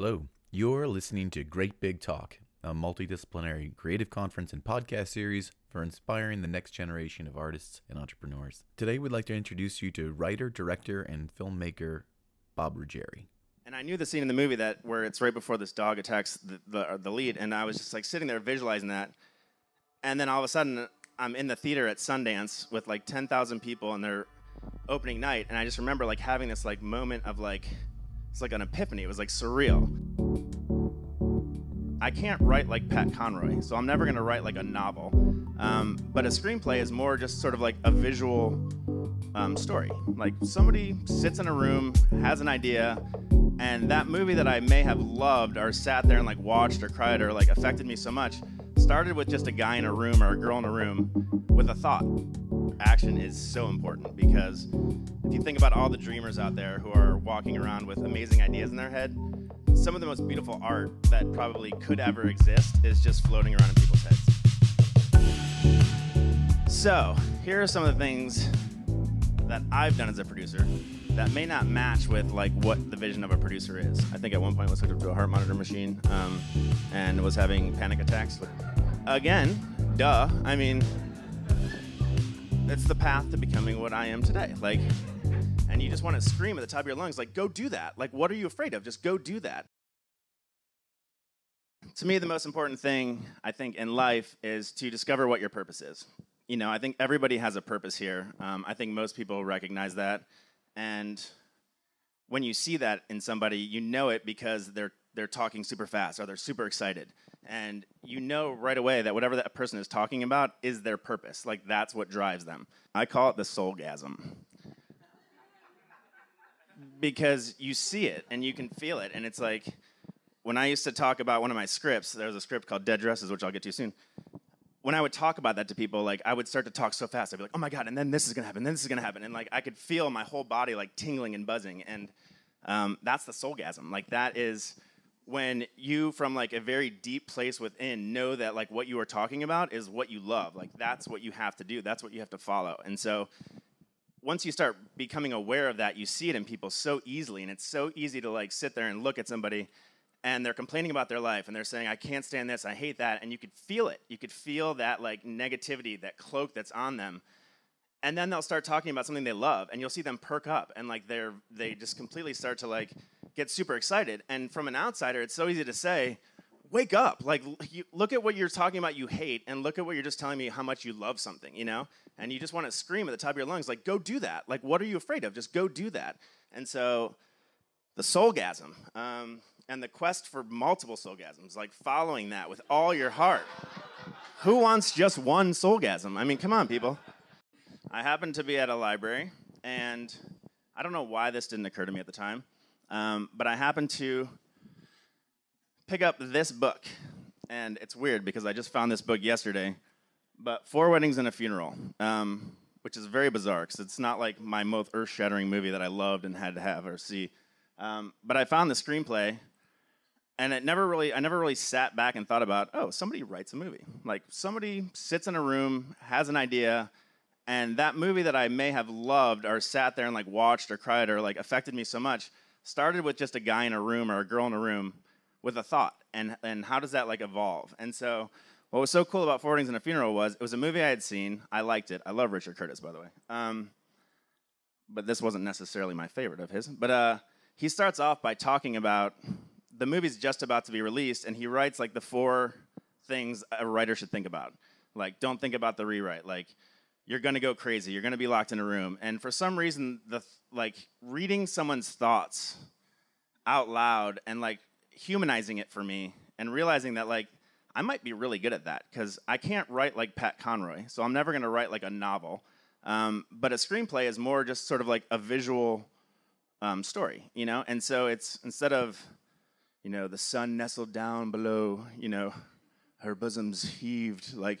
Hello, you're listening to Great Big Talk, a multidisciplinary creative conference and podcast series for inspiring the next generation of artists and entrepreneurs. Today, we'd like to introduce you to writer, director, and filmmaker Bob Ruggeri. And I knew the scene in the movie that where it's right before this dog attacks the, the, uh, the lead, and I was just like sitting there visualizing that. And then all of a sudden, I'm in the theater at Sundance with like 10,000 people and their opening night, and I just remember like having this like moment of like it's like an epiphany. It was like surreal. I can't write like Pat Conroy, so I'm never gonna write like a novel. Um, but a screenplay is more just sort of like a visual um, story. Like somebody sits in a room, has an idea, and that movie that I may have loved or sat there and like watched or cried or like affected me so much started with just a guy in a room or a girl in a room with a thought. Action is so important because if you think about all the dreamers out there who are walking around with amazing ideas in their head, some of the most beautiful art that probably could ever exist is just floating around in people's heads. So, here are some of the things that I've done as a producer that may not match with like what the vision of a producer is. I think at one point I was hooked up to a heart monitor machine um, and was having panic attacks. Again, duh. I mean, it's the path to becoming what I am today. Like, and you just want to scream at the top of your lungs, like, go do that. Like, what are you afraid of? Just go do that. To me, the most important thing I think in life is to discover what your purpose is. You know, I think everybody has a purpose here. Um, I think most people recognize that. And when you see that in somebody, you know it because they're they're talking super fast or they're super excited. And you know right away that whatever that person is talking about is their purpose. Like that's what drives them. I call it the soulgasm. because you see it and you can feel it. And it's like when I used to talk about one of my scripts, there was a script called Dead Dresses, which I'll get to soon when I would talk about that to people, like I would start to talk so fast. I'd be like, "Oh my god!" And then this is gonna happen. Then this is gonna happen. And like I could feel my whole body like tingling and buzzing. And um, that's the soulgasm. Like that is when you, from like a very deep place within, know that like what you are talking about is what you love. Like that's what you have to do. That's what you have to follow. And so once you start becoming aware of that, you see it in people so easily, and it's so easy to like sit there and look at somebody and they're complaining about their life and they're saying i can't stand this i hate that and you could feel it you could feel that like negativity that cloak that's on them and then they'll start talking about something they love and you'll see them perk up and like they're they just completely start to like get super excited and from an outsider it's so easy to say wake up like you, look at what you're talking about you hate and look at what you're just telling me how much you love something you know and you just want to scream at the top of your lungs like go do that like what are you afraid of just go do that and so the soulgasm um, and the quest for multiple soulgasms, like following that with all your heart. Who wants just one soulgasm? I mean, come on, people. I happened to be at a library, and I don't know why this didn't occur to me at the time, um, but I happened to pick up this book. And it's weird because I just found this book yesterday, but Four Weddings and a Funeral, um, which is very bizarre because it's not like my most earth shattering movie that I loved and had to have or see. Um, but I found the screenplay and it never really i never really sat back and thought about oh somebody writes a movie like somebody sits in a room has an idea and that movie that i may have loved or sat there and like watched or cried or like affected me so much started with just a guy in a room or a girl in a room with a thought and and how does that like evolve and so what was so cool about Four Weddings and a Funeral was it was a movie I had seen. I liked it. I love Richard Curtis, by the way. Um, but this wasn't necessarily my favorite of his. But uh, he starts off by talking about the movie's just about to be released, and he writes like the four things a writer should think about. Like, don't think about the rewrite. Like, you're gonna go crazy. You're gonna be locked in a room. And for some reason, the like reading someone's thoughts out loud and like humanizing it for me, and realizing that like I might be really good at that because I can't write like Pat Conroy, so I'm never gonna write like a novel. Um, but a screenplay is more just sort of like a visual um, story, you know. And so it's instead of you know, the sun nestled down below, you know, her bosoms heaved like,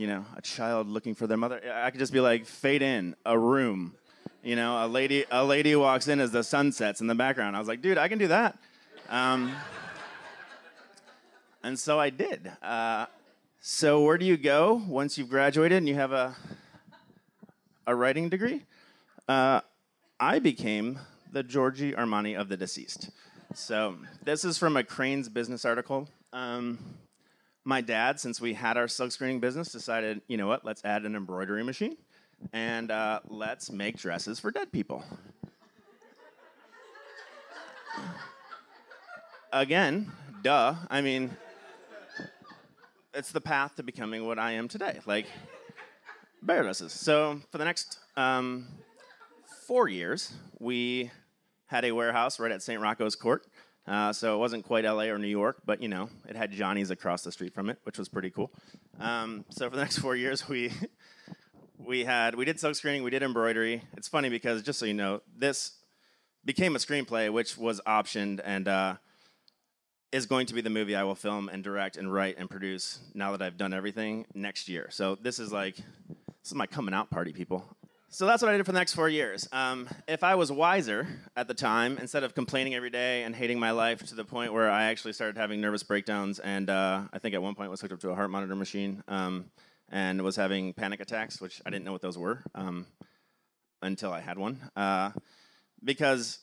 you know, a child looking for their mother. I could just be like, fade in, a room. You know, a lady, a lady walks in as the sun sets in the background. I was like, dude, I can do that. Um, and so I did. Uh, so where do you go once you've graduated and you have a a writing degree? Uh, I became the Giorgio Armani of the deceased. So this is from a Crain's business article. Um, my dad, since we had our silk screening business, decided, you know what, let's add an embroidery machine and uh, let's make dresses for dead people. Again, duh. I mean, it's the path to becoming what I am today. Like, bear dresses. So for the next um, four years, we had a warehouse right at St. Rocco's Court. Uh, so it wasn't quite LA or New York, but you know, it had Johnny's across the street from it, which was pretty cool. Um, so for the next four years, we we had we did silk screening, we did embroidery. It's funny because just so you know, this became a screenplay, which was optioned and uh, is going to be the movie I will film and direct and write and produce now that I've done everything next year. So this is like this is my coming out party, people. So that's what I did for the next four years. Um, if I was wiser at the time, instead of complaining every day and hating my life to the point where I actually started having nervous breakdowns, and uh, I think at one point was hooked up to a heart monitor machine um, and was having panic attacks, which I didn't know what those were um, until I had one. Uh, because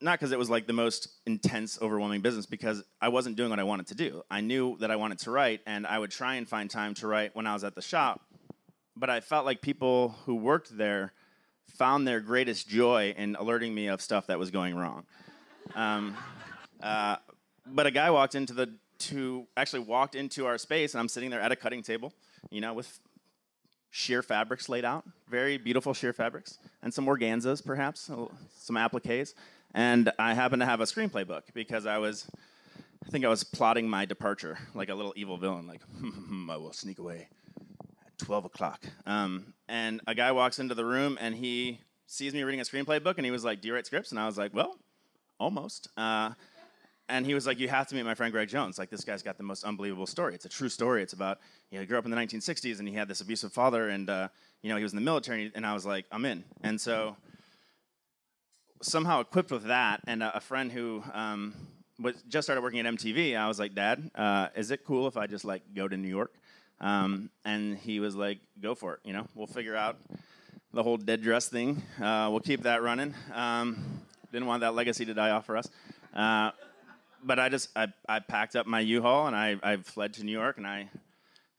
not because it was like the most intense, overwhelming business, because I wasn't doing what I wanted to do. I knew that I wanted to write, and I would try and find time to write when I was at the shop but I felt like people who worked there found their greatest joy in alerting me of stuff that was going wrong. Um, uh, but a guy walked into the to actually walked into our space, and I'm sitting there at a cutting table, you know, with sheer fabrics laid out, very beautiful sheer fabrics, and some organzas, perhaps, some appliques. And I happened to have a screenplay book because I was, I think I was plotting my departure like a little evil villain, like, hmm, I will sneak away 12 o'clock. Um, and a guy walks into the room and he sees me reading a screenplay book and he was like, Do you write scripts? And I was like, Well, almost. Uh, and he was like, You have to meet my friend Greg Jones. Like, this guy's got the most unbelievable story. It's a true story. It's about, you know, he grew up in the 1960s and he had this abusive father and, uh, you know, he was in the military. And I was like, I'm in. And so, somehow equipped with that and a, a friend who, um, was just started working at MTV, I was like, Dad, uh, is it cool if I just like go to New York? Um, and he was like, "Go for it. You know, we'll figure out the whole dead dress thing. Uh, we'll keep that running. Um, didn't want that legacy to die off for us. Uh, but I just I, I packed up my U-Haul and I, I fled to New York and I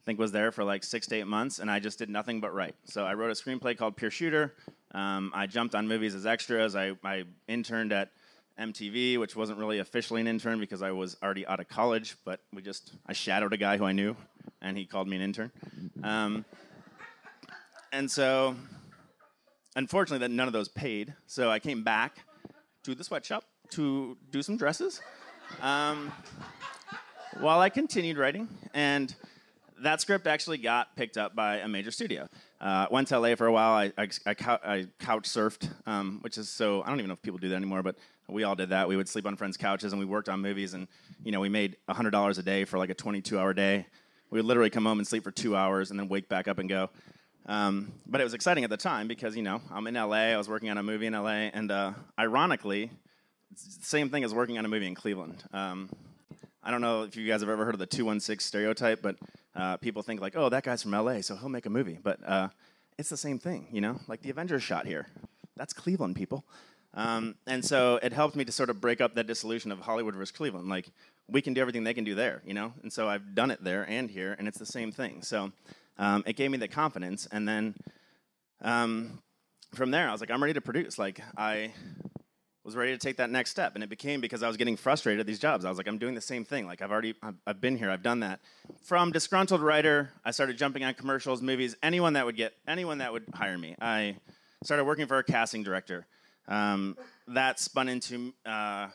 think was there for like six to eight months and I just did nothing but write. So I wrote a screenplay called Pure Shooter. Um, I jumped on movies as extras. I, I interned at MTV, which wasn't really officially an intern because I was already out of college, but we just I shadowed a guy who I knew, and he called me an intern. Um, and so, unfortunately, that none of those paid. So I came back to the sweatshop to do some dresses, um, while I continued writing, and that script actually got picked up by a major studio. Uh, went to LA for a while. I, I, I, I couch surfed, um, which is so I don't even know if people do that anymore, but we all did that. We would sleep on friends' couches and we worked on movies, and you know we made hundred dollars a day for like a 22-hour day. We would literally come home and sleep for two hours and then wake back up and go. Um, but it was exciting at the time because you know I'm in LA. I was working on a movie in LA, and uh, ironically, same thing as working on a movie in Cleveland. Um, I don't know if you guys have ever heard of the 216 stereotype, but uh, people think like, oh, that guy's from LA, so he'll make a movie. But uh, it's the same thing, you know? Like the Avengers shot here. That's Cleveland, people. Um, and so it helped me to sort of break up that dissolution of Hollywood versus Cleveland. Like, we can do everything they can do there, you know? And so I've done it there and here, and it's the same thing. So um, it gave me the confidence. And then um, from there, I was like, I'm ready to produce. Like, I was ready to take that next step. And it became because I was getting frustrated at these jobs. I was like, I'm doing the same thing. Like, I've already, I've, I've been here, I've done that. From disgruntled writer, I started jumping on commercials, movies, anyone that would get, anyone that would hire me. I started working for a casting director. Um, that spun into, uh,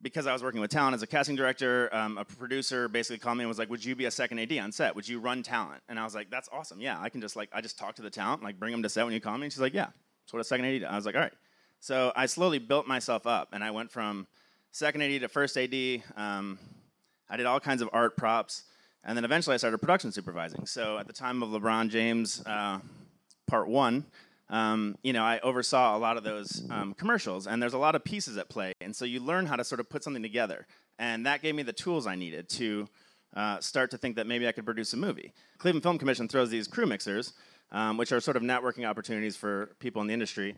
because I was working with talent as a casting director, um, a producer basically called me and was like, "Would you be a second AD on set? Would you run talent?" And I was like, "That's awesome. Yeah, I can just like I just talk to the talent, like bring them to set when you call me." And she's like, "Yeah, that's what a second AD." I was like, "All right." So I slowly built myself up, and I went from second AD to first AD. Um, I did all kinds of art props, and then eventually I started production supervising. So at the time of LeBron James uh, Part One, um, you know, I oversaw a lot of those um, commercials, and there's a lot of pieces at play, and so you learn how to sort of put something together, and that gave me the tools I needed to uh, start to think that maybe I could produce a movie. Cleveland Film Commission throws these crew mixers, um, which are sort of networking opportunities for people in the industry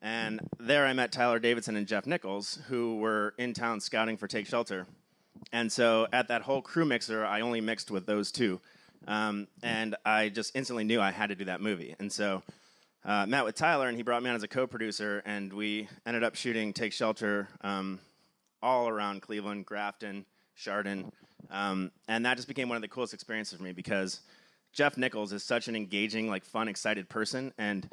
And there I met Tyler Davidson and Jeff Nichols, who were in town scouting for Take Shelter. And so at that whole crew mixer, I only mixed with those two. Um, and I just instantly knew I had to do that movie. And so uh, met with Tyler, and he brought me on as a co-producer, and we ended up shooting Take Shelter um, all around Cleveland, Grafton, Chardon, um, and that just became one of the coolest experiences for me because Jeff Nichols is such an engaging, like fun, excited person, and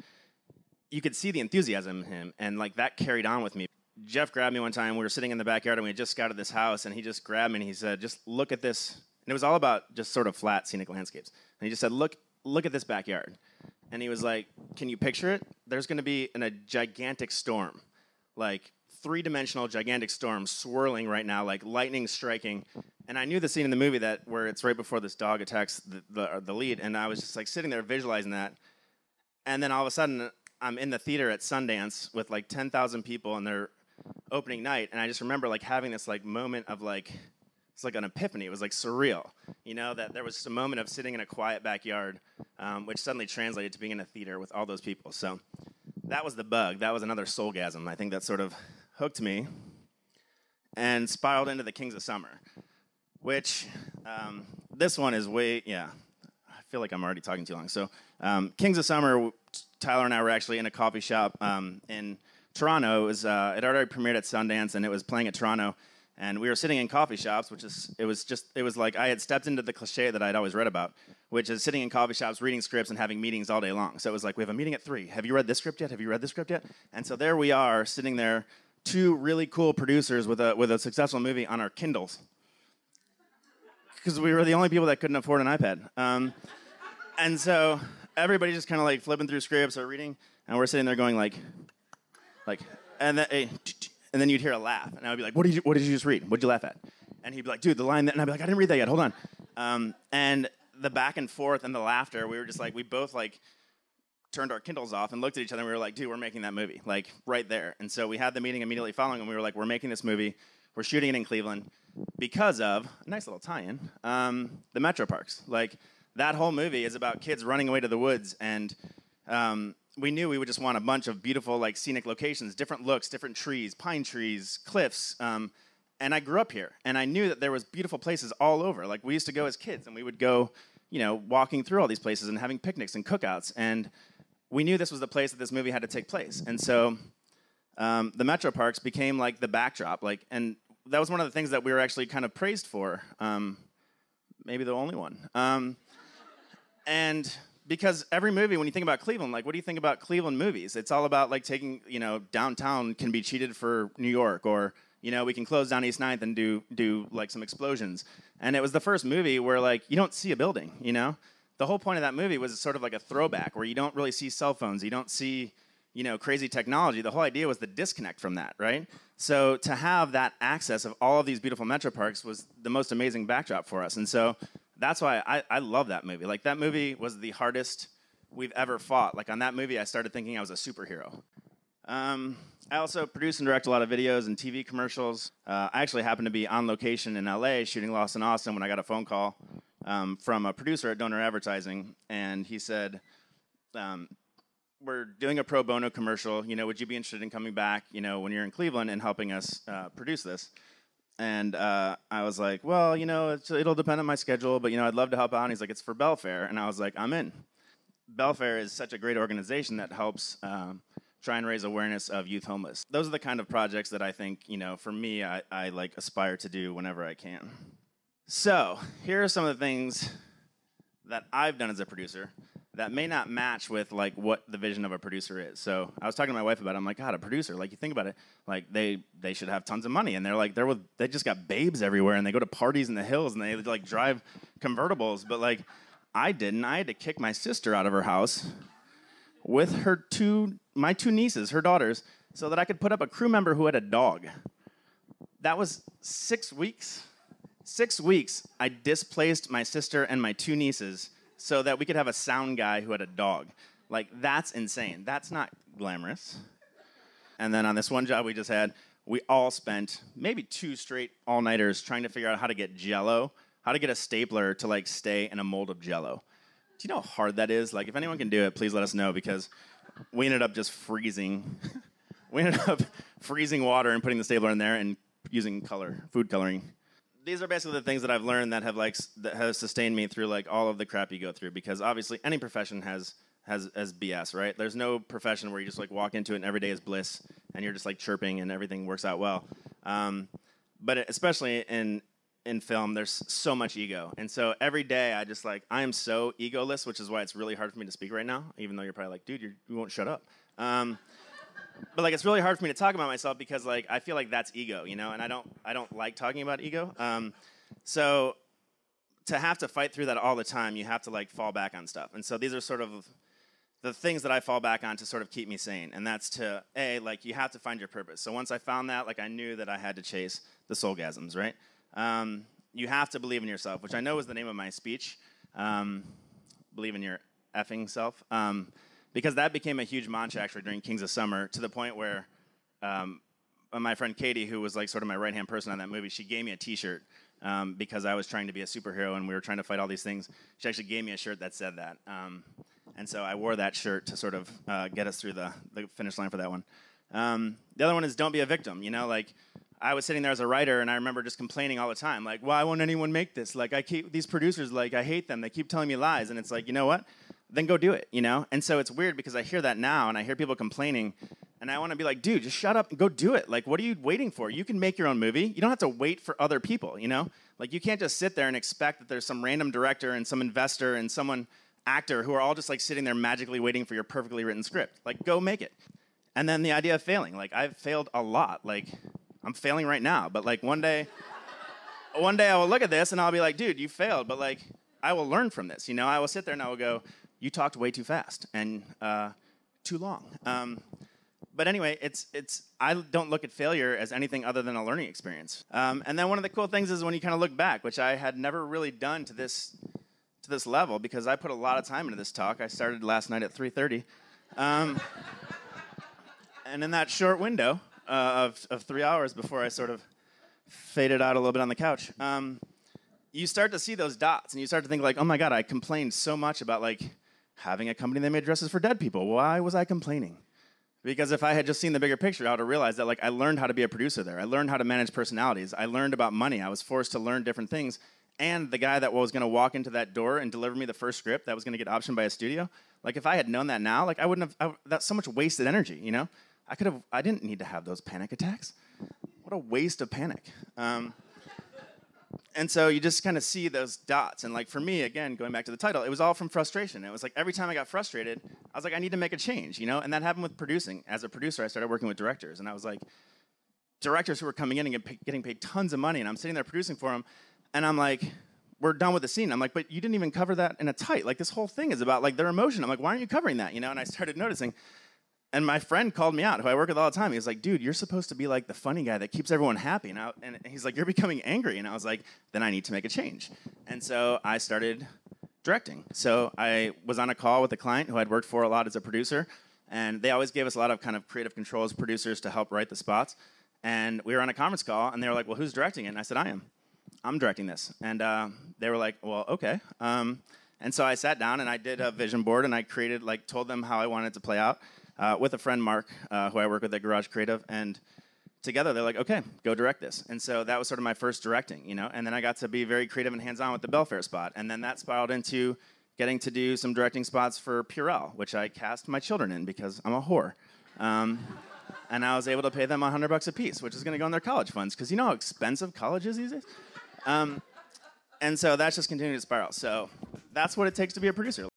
you could see the enthusiasm in him, and like that carried on with me. Jeff grabbed me one time. We were sitting in the backyard, and we had just scouted this house, and he just grabbed me and he said, "Just look at this." And it was all about just sort of flat scenic landscapes. And he just said, "Look, look at this backyard." And he was like, "Can you picture it? There's going to be in a gigantic storm, like three-dimensional gigantic storm swirling right now, like lightning striking." And I knew the scene in the movie that where it's right before this dog attacks the, the, uh, the lead, and I was just like sitting there visualizing that. And then all of a sudden, I'm in the theater at Sundance with like 10,000 people on their opening night, and I just remember like having this like moment of like it's like an epiphany. It was like surreal, you know, that there was a moment of sitting in a quiet backyard, um, which suddenly translated to being in a theater with all those people. So that was the bug. That was another soulgasm. I think that sort of hooked me and spiraled into the Kings of Summer, which um, this one is way yeah. I feel like I'm already talking too long. So um, Kings of Summer, Tyler and I were actually in a coffee shop um, in Toronto. It, was, uh, it already premiered at Sundance, and it was playing at Toronto and we were sitting in coffee shops, which is it was just it was like I had stepped into the cliche that I'd always read about, which is sitting in coffee shops, reading scripts, and having meetings all day long. So it was like we have a meeting at three. Have you read this script yet? Have you read this script yet? And so there we are, sitting there, two really cool producers with a with a successful movie on our Kindles, because we were the only people that couldn't afford an iPad. Um, and so everybody just kind of like flipping through scripts or reading, and we're sitting there going like, like, and then. Hey, and then you'd hear a laugh, and I would be like, "What did you What did you just read? What'd you laugh at?" And he'd be like, "Dude, the line," that, and I'd be like, "I didn't read that yet. Hold on." Um, and the back and forth and the laughter, we were just like, we both like turned our Kindles off and looked at each other, and we were like, "Dude, we're making that movie, like right there." And so we had the meeting immediately following, and we were like, "We're making this movie. We're shooting it in Cleveland because of a nice little tie-in, um, the Metro Parks. Like that whole movie is about kids running away to the woods and." Um, we knew we would just want a bunch of beautiful, like scenic locations, different looks, different trees, pine trees, cliffs. Um, and I grew up here, and I knew that there was beautiful places all over. Like we used to go as kids, and we would go, you know, walking through all these places and having picnics and cookouts. And we knew this was the place that this movie had to take place. And so um, the metro parks became like the backdrop. Like, and that was one of the things that we were actually kind of praised for. Um, maybe the only one. Um, and because every movie when you think about cleveland like what do you think about cleveland movies? It's all about like taking you know downtown can be cheated for new york or you know we can close down east 9th and do do like some explosions. And it was the first movie where like you don't see a building you know? The whole point of that movie was sort of like a throwback where you don't really see cell phones you don't see you know crazy technology. The whole idea was the disconnect from that right? So to have that access of all of these beautiful metro parks was the most amazing backdrop for us. And so that's why I, I love that movie. Like that movie was the hardest we've ever fought. Like on that movie, I started thinking I was a superhero. Um, I also produce and direct a lot of videos and TV commercials. Uh, I actually happened to be on location in LA shooting Lost in Austin when I got a phone call um, from a producer at Doner Advertising, and he said, um, "We're doing a pro bono commercial. You know, would you be interested in coming back? You know, when you're in Cleveland and helping us uh, produce this?" And uh, I was like, well, you know, it'll depend on my schedule, but you know, I'd love to help out. And he's like, it's for Bellefaire, and I was like, I'm in. Bellefaire is such a great organization that helps um, try and raise awareness of youth homeless. Those are the kind of projects that I think, you know, for me, I, I like aspire to do whenever I can. So here are some of the things that I've done as a producer that may not match with like what the vision of a producer is. So I was talking to my wife about it. I'm like, God, a producer, like you think about it, like they they should have tons of money and they're like they're with they just got babes everywhere and they go to parties in the hills and they like drive convertibles. But like I didn't. I had to kick my sister out of her house with her two my two nieces, her daughters, so that I could put up a crew member who had a dog. That was six weeks. Six weeks I displaced my sister and my two nieces so that we could have a sound guy who had a dog. Like, that's insane. That's not glamorous. And then on this one job we just had, we all spent maybe two straight all nighters trying to figure out how to get jello, how to get a stapler to like stay in a mold of jello. Do you know how hard that is? Like, if anyone can do it, please let us know because we ended up just freezing we ended up freezing water and putting the stapler in there and using color, food coloring. These are basically the things that I've learned that have like that have sustained me through like all of the crap you go through. Because obviously, any profession has has as BS, right? There's no profession where you just like walk into it and every day is bliss and you're just like chirping and everything works out well. Um, but especially in in film, there's so much ego, and so every day I just like I am so egoless, which is why it's really hard for me to speak right now. Even though you're probably like, dude, you're, you won't shut up. Um, but like it's really hard for me to talk about myself because like I feel like that's ego, you know, and I don't I don't like talking about ego. Um, so to have to fight through that all the time, you have to like fall back on stuff. And so these are sort of the things that I fall back on to sort of keep me sane, and that's to a like you have to find your purpose. So once I found that, like I knew that I had to chase the soulgasms, right? Um, you have to believe in yourself, which I know is the name of my speech. Um, believe in your effing self, um, because that became a huge mantra actually during Kings of Summer to the point where um, my friend Katie, who was like sort of my right hand person on that movie, she gave me a T-shirt um, because I was trying to be a superhero and we were trying to fight all these things. She actually gave me a shirt that said that, um, and so I wore that shirt to sort of uh, get us through the, the finish line for that one. Um, the other one is don't be a victim. You know, like I was sitting there as a writer and I remember just complaining all the time, like, why won't anyone make this? Like, I keep these producers, like, I hate them. They keep telling me lies, and it's like, you know what? Then go do it. You know. And so it's weird because I hear that now and I hear people complaining, and I want to be like, dude, just shut up and go do it. Like, what are you waiting for? You can make your own movie. You don't have to wait for other people. You know. Like, you can't just sit there and expect that there's some random director and some investor and someone actor who are all just like sitting there magically waiting for your perfectly written script. Like, go make it. And then the idea of failing. Like, I've failed a lot. Like, I'm failing right now, but like one day, one day I will look at this and I'll be like, dude, you failed, but like, I will learn from this. You know, I will sit there and I will go, you talked way too fast and uh, too long. Um, but anyway, it's it's I don't look at failure as anything other than a learning experience. Um, and then one of the cool things is when you kind of look back, which I had never really done to this to this level because I put a lot of time into this talk. I started last night at 3:30, um, and in that short window uh, of of three hours before I sort of faded out a little bit on the couch. Um, you start to see those dots and you start to think like, oh my god, I complained so much about like having a company that made dresses for dead people. Why was I complaining? Because if I had just seen the bigger picture, I would have realized that like I learned how to be a producer there. I learned how to manage personalities. I learned about money. I was forced to learn different things. And the guy that was going to walk into that door and deliver me the first script that was going to get optioned by a studio, like if I had known that now, like I wouldn't have. I, that's so much wasted energy. You know, I could have. I didn't need to have those panic attacks. What a waste of panic. Um, and so you just kind of see those dots. And like for me, again, going back to the title, it was all from frustration. It was like every time I got frustrated, I was like, I need to make a change, you know? And that happened with producing. As a producer, I started working with directors, and I was like, directors who were coming in and get getting paid tons of money, and I'm sitting there producing for them, and I'm like, we're done with the scene. I'm like, but you didn't even cover that in a tight. Like this whole thing is about like their emotion. I'm like, why aren't you covering that? You know? And I started noticing. And my friend called me out, who I work with all the time. He was like, dude, you're supposed to be like the funny guy that keeps everyone happy. And, I, and he's like, you're becoming angry. And I was like, then I need to make a change. And so I started directing. So I was on a call with a client who I'd worked for a lot as a producer. And they always gave us a lot of kind of creative control as producers to help write the spots. And we were on a conference call, and they were like, well, who's directing it? And I said, I am. I'm directing this. And uh, they were like, well, okay. Um, and so I sat down and I did a vision board and I created, like, told them how I wanted it to play out uh, with a friend, Mark, uh, who I work with at Garage Creative. And together they're like, okay, go direct this. And so that was sort of my first directing, you know. And then I got to be very creative and hands on with the Bellefaire spot. And then that spiraled into getting to do some directing spots for Purell, which I cast my children in because I'm a whore. Um, and I was able to pay them 100 bucks a piece, which is going to go in their college funds because you know how expensive college is these days. Um, and so that's just continuing to spiral. So that's what it takes to be a producer.